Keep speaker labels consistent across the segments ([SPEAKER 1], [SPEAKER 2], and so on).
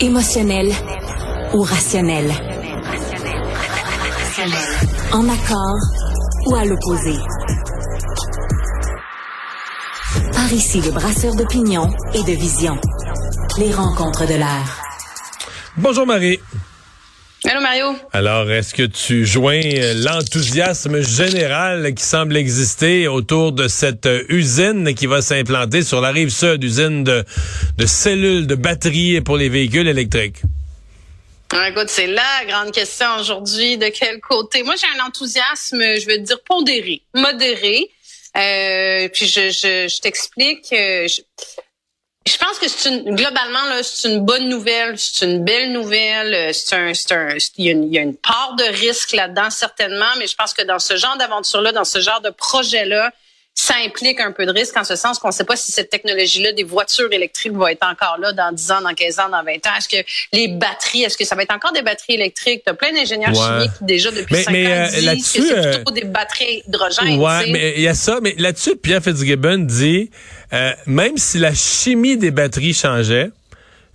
[SPEAKER 1] Émotionnel ou rationnel? En accord ou à l'opposé? Par ici, le brasseur d'opinion et de vision. Les rencontres de l'air.
[SPEAKER 2] Bonjour Marie.
[SPEAKER 3] Allô Mario?
[SPEAKER 2] Alors, est-ce que tu joins euh, l'enthousiasme général qui semble exister autour de cette euh, usine qui va s'implanter sur la rive sud, usine de, de cellules, de batteries pour les véhicules électriques?
[SPEAKER 3] Ah, écoute, c'est la grande question aujourd'hui. De quel côté? Moi, j'ai un enthousiasme, je veux dire, pondéré, modéré. Euh, puis je, je, je t'explique. Je, je pense que c'est une globalement là, c'est une bonne nouvelle, c'est une belle nouvelle. C'est un, c'est un, il y, a une, il y a une part de risque là-dedans certainement, mais je pense que dans ce genre d'aventure-là, dans ce genre de projet-là, ça implique un peu de risque en ce sens qu'on ne sait pas si cette technologie-là des voitures électriques va être encore là dans 10 ans, dans 15 ans, dans 20 ans. Est-ce que les batteries, est-ce que ça va être encore des batteries électriques? Tu as plein d'ingénieurs chimiques qui déjà depuis mais, 5 mais, ans euh, disent que c'est plutôt euh, des batteries hydrogène.
[SPEAKER 2] Ouais, mais il y a ça. Mais là-dessus, Pierre Fitzgibbon dit, euh, même si la chimie des batteries changeait,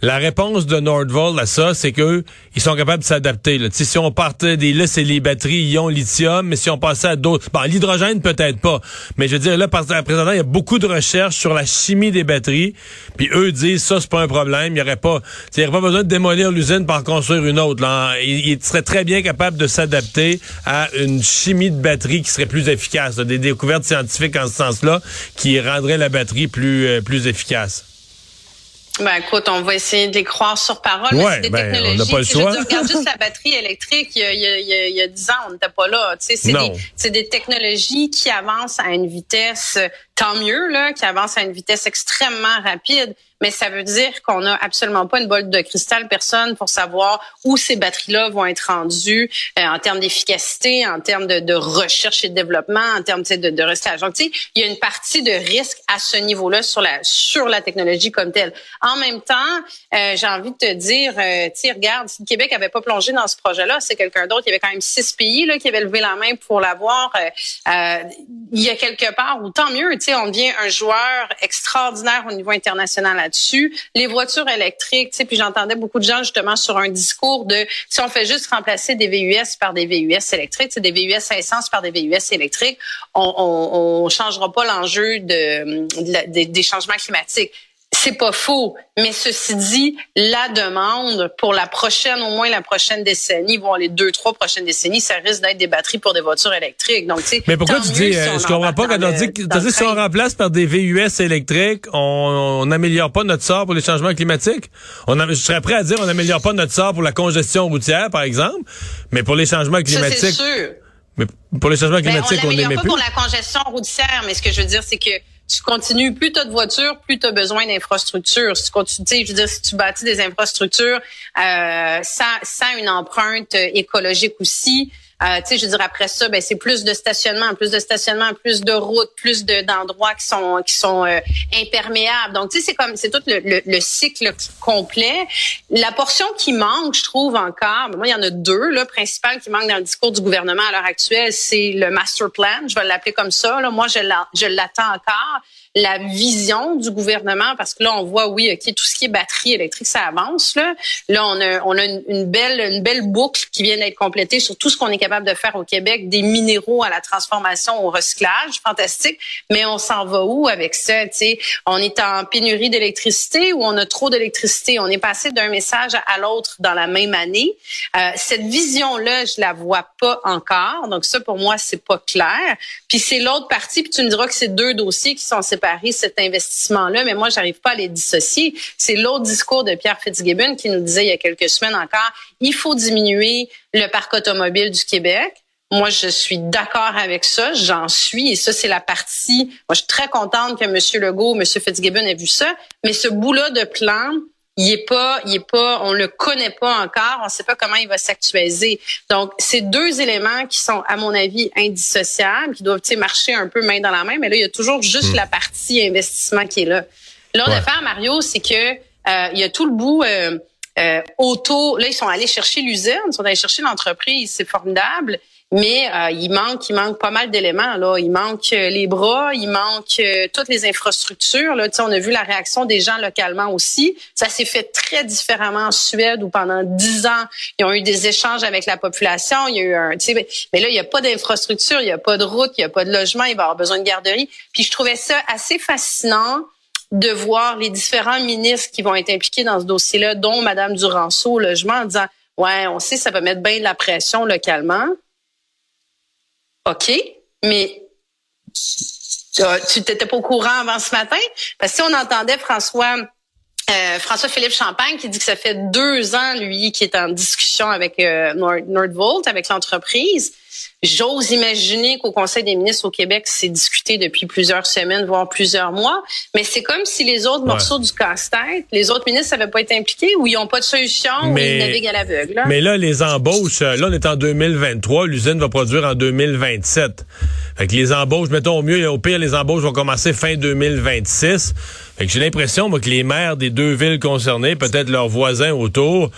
[SPEAKER 2] la réponse de Nordvolt à ça, c'est que ils sont capables de s'adapter. Si on partait des là, c'est les batteries ion lithium, mais si on passait à d'autres, bon, l'hydrogène peut-être pas, mais je veux dire là, par présent, il y a beaucoup de recherches sur la chimie des batteries, puis eux disent ça c'est pas un problème, il y aurait pas, il y aurait pas besoin de démolir l'usine pour en construire une autre. Là. Ils, seraient très bien capables de s'adapter à une chimie de batterie qui serait plus efficace, des découvertes scientifiques en ce sens-là qui rendraient la batterie plus euh, plus efficace.
[SPEAKER 3] Ben écoute, on va essayer de les croire sur parole.
[SPEAKER 2] Ouais, des ben, technologies. On n'a pas le choix.
[SPEAKER 3] regarde juste la batterie électrique. Il y a, il y a, il y a 10 ans, on n'était pas là. C'est des, c'est des technologies qui avancent à une vitesse tant mieux, là, qui avance à une vitesse extrêmement rapide. Mais ça veut dire qu'on n'a absolument pas une bolle de cristal, personne, pour savoir où ces batteries-là vont être rendues euh, en termes d'efficacité, en termes de, de, recherche et de développement, en termes de, de recyclage. Donc, tu sais, il y a une partie de risque à ce niveau-là sur la sur la technologie comme telle. En même temps, euh, j'ai envie de te dire, euh, tu regarde, si le Québec avait pas plongé dans ce projet-là, c'est quelqu'un d'autre. Il y avait quand même six pays là qui avaient levé la main pour l'avoir. Euh, il y a quelque part, ou tant mieux on devient un joueur extraordinaire au niveau international là-dessus. Les voitures électriques, tu sais, puis j'entendais beaucoup de gens justement sur un discours de si on fait juste remplacer des VUS par des VUS électriques, des VUS à essence par des VUS électriques, on, on, on changera pas l'enjeu de, des changements climatiques. C'est pas faux, mais ceci dit, la demande pour la prochaine, au moins la prochaine décennie, voire les deux, trois prochaines décennies, ça risque d'être des batteries pour des voitures électriques. Donc, tu
[SPEAKER 2] mais pourquoi tu dis, si euh, je comprends pas quand on dit, que, si on remplace par des VUS électriques, on n'améliore pas notre sort pour les changements climatiques? On je serais prêt à dire, on n'améliore pas notre sort pour la congestion routière, par exemple, mais pour les changements climatiques. c'est sûr. Mais pour les changements ben, climatiques, on n'aimait
[SPEAKER 3] plus. pas pour la congestion routière, mais ce que je veux dire, c'est que tu continues, plus tu as de voitures, plus tu as besoin d'infrastructures. Si tu continues, je veux dire, si tu bâtis des infrastructures euh, sans, sans une empreinte écologique aussi, euh, tu sais, je veux dire après ça, ben c'est plus de stationnement, plus de stationnement, plus de routes, plus de d'endroits qui sont qui sont euh, imperméables. Donc tu sais, c'est comme c'est tout le, le, cycle complet. La portion qui manque, je trouve encore, ben, moi il y en a deux là principales qui manquent dans le discours du gouvernement à l'heure actuelle, c'est le master plan, je vais l'appeler comme ça. Là, moi je l'attends encore la vision du gouvernement parce que là on voit oui ok tout ce qui est batterie électrique ça avance là là on a on a une, belle une belle boucle qui vient d'être complétée sur tout ce qu'on est capable de faire au Québec des minéraux à la transformation au recyclage fantastique. Mais on s'en va où avec ça tu sais? On est en pénurie d'électricité ou on a trop d'électricité? On est passé d'un message à l'autre dans la même année. Euh, cette vision là je la vois pas encore. Donc ça pour moi c'est pas clair. Puis c'est l'autre partie puis tu me diras que c'est deux dossiers qui sont séparés cet investissement-là, mais moi, j'arrive pas à les dissocier. C'est l'autre discours de Pierre Fitzgibbon qui nous disait il y a quelques semaines encore, il faut diminuer le parc automobile du Québec. Moi, je suis d'accord avec ça, j'en suis, et ça, c'est la partie. Moi, je suis très contente que M. Legault, M. Fitzgibbon ait vu ça, mais ce bout-là de plan, il est pas, il est pas, on le connaît pas encore, on sait pas comment il va s'actualiser. Donc, c'est deux éléments qui sont, à mon avis, indissociables, qui doivent marcher un peu main dans la main, mais là, il y a toujours juste hmm. la partie investissement qui est là. L'autre ouais. affaire, Mario, c'est que euh, il y a tout le bout euh, euh, auto. Là, ils sont allés chercher l'usine, ils sont allés chercher l'entreprise, c'est formidable. mais euh, il manque, il manque pas mal d'éléments. Là, il manque euh, les bras, il manque euh, toutes les infrastructures. Là, on a vu la réaction des gens localement aussi. Ça s'est fait très différemment en Suède où pendant dix ans ils ont eu des échanges avec la population. Il y a eu un, mais là il y a pas d'infrastructure, il y a pas de route, il y a pas de logement, il va avoir besoin de garderie. Puis je trouvais ça assez fascinant de voir les différents ministres qui vont être impliqués dans ce dossier-là, dont Madame Duranceau au logement, en disant ouais, on sait ça va mettre bien de la pression localement. OK, mais tu n'étais pas au courant avant ce matin? Parce que si on entendait François euh, François-Philippe Champagne qui dit que ça fait deux ans, lui, qui est en discussion avec euh, Nordvolt, avec l'entreprise. J'ose imaginer qu'au Conseil des ministres au Québec, c'est discuté depuis plusieurs semaines, voire plusieurs mois. Mais c'est comme si les autres morceaux du casse-tête, les autres ministres n'avaient pas été impliqués ou ils n'ont pas de solution ou ils naviguent à l'aveugle.
[SPEAKER 2] Mais là, les embauches, euh, là, on est en 2023. L'usine va produire en 2027. Fait que les embauches, mettons au mieux, au pire, les embauches vont commencer fin 2026. Fait que j'ai l'impression, moi, que les maires des deux villes concernées, peut-être leurs voisins autour,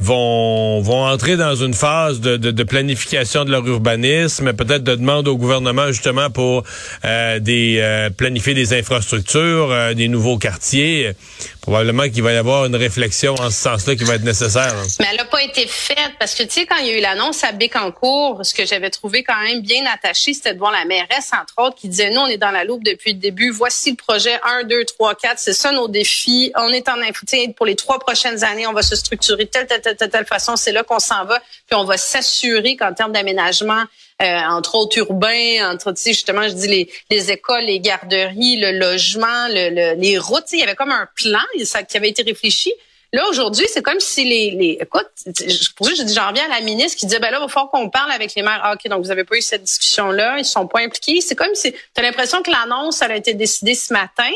[SPEAKER 2] vont vont entrer dans une phase de, de, de planification de leur urbanisme, peut-être de demande au gouvernement justement pour euh, des euh, planifier des infrastructures, euh, des nouveaux quartiers. Probablement qu'il va y avoir une réflexion en ce sens-là qui va être nécessaire. Hein.
[SPEAKER 3] Mais elle n'a pas été faite parce que tu sais quand il y a eu l'annonce à Bécancourt, ce que j'avais trouvé quand même bien attaché, c'était de voir la mairesse entre autres qui disait nous on est dans la loupe depuis le début. Voici le projet 1 2 3 4, c'est ça nos défis. On est en pour les trois prochaines années, on va se structurer telle telle telle, façon, c'est là qu'on s'en va. Puis on va s'assurer qu'en termes d'aménagement, euh, entre autres urbains, entre justement, je dis les, les écoles, les garderies, le logement, le, les routes, il y avait comme un plan qui avait été réfléchi. Là, aujourd'hui, c'est comme si les, les écoute, pour je dis, j'en reviens à la ministre qui disait, ben là, il va falloir qu'on parle avec les maires. Ah, OK, donc vous avez pas eu cette discussion-là, ils sont pas impliqués. C'est comme si, tu as l'impression que l'annonce, elle a été décidée ce matin,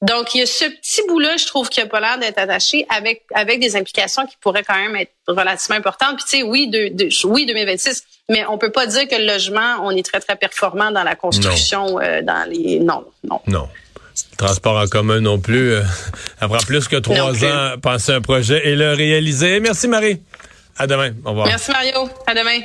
[SPEAKER 3] donc, il y a ce petit bout-là, je trouve, qui a pas l'air d'être attaché avec avec des implications qui pourraient quand même être relativement importantes. Puis, tu sais, oui, de, oui, 2026, mais on peut pas dire que le logement, on est très, très performant dans la construction, euh, dans les... Non, non.
[SPEAKER 2] Non. Transport en commun non plus. Euh, après plus que trois ans, penser un projet et le réaliser. Merci, Marie. À demain. Au revoir.
[SPEAKER 3] Merci, Mario. À demain.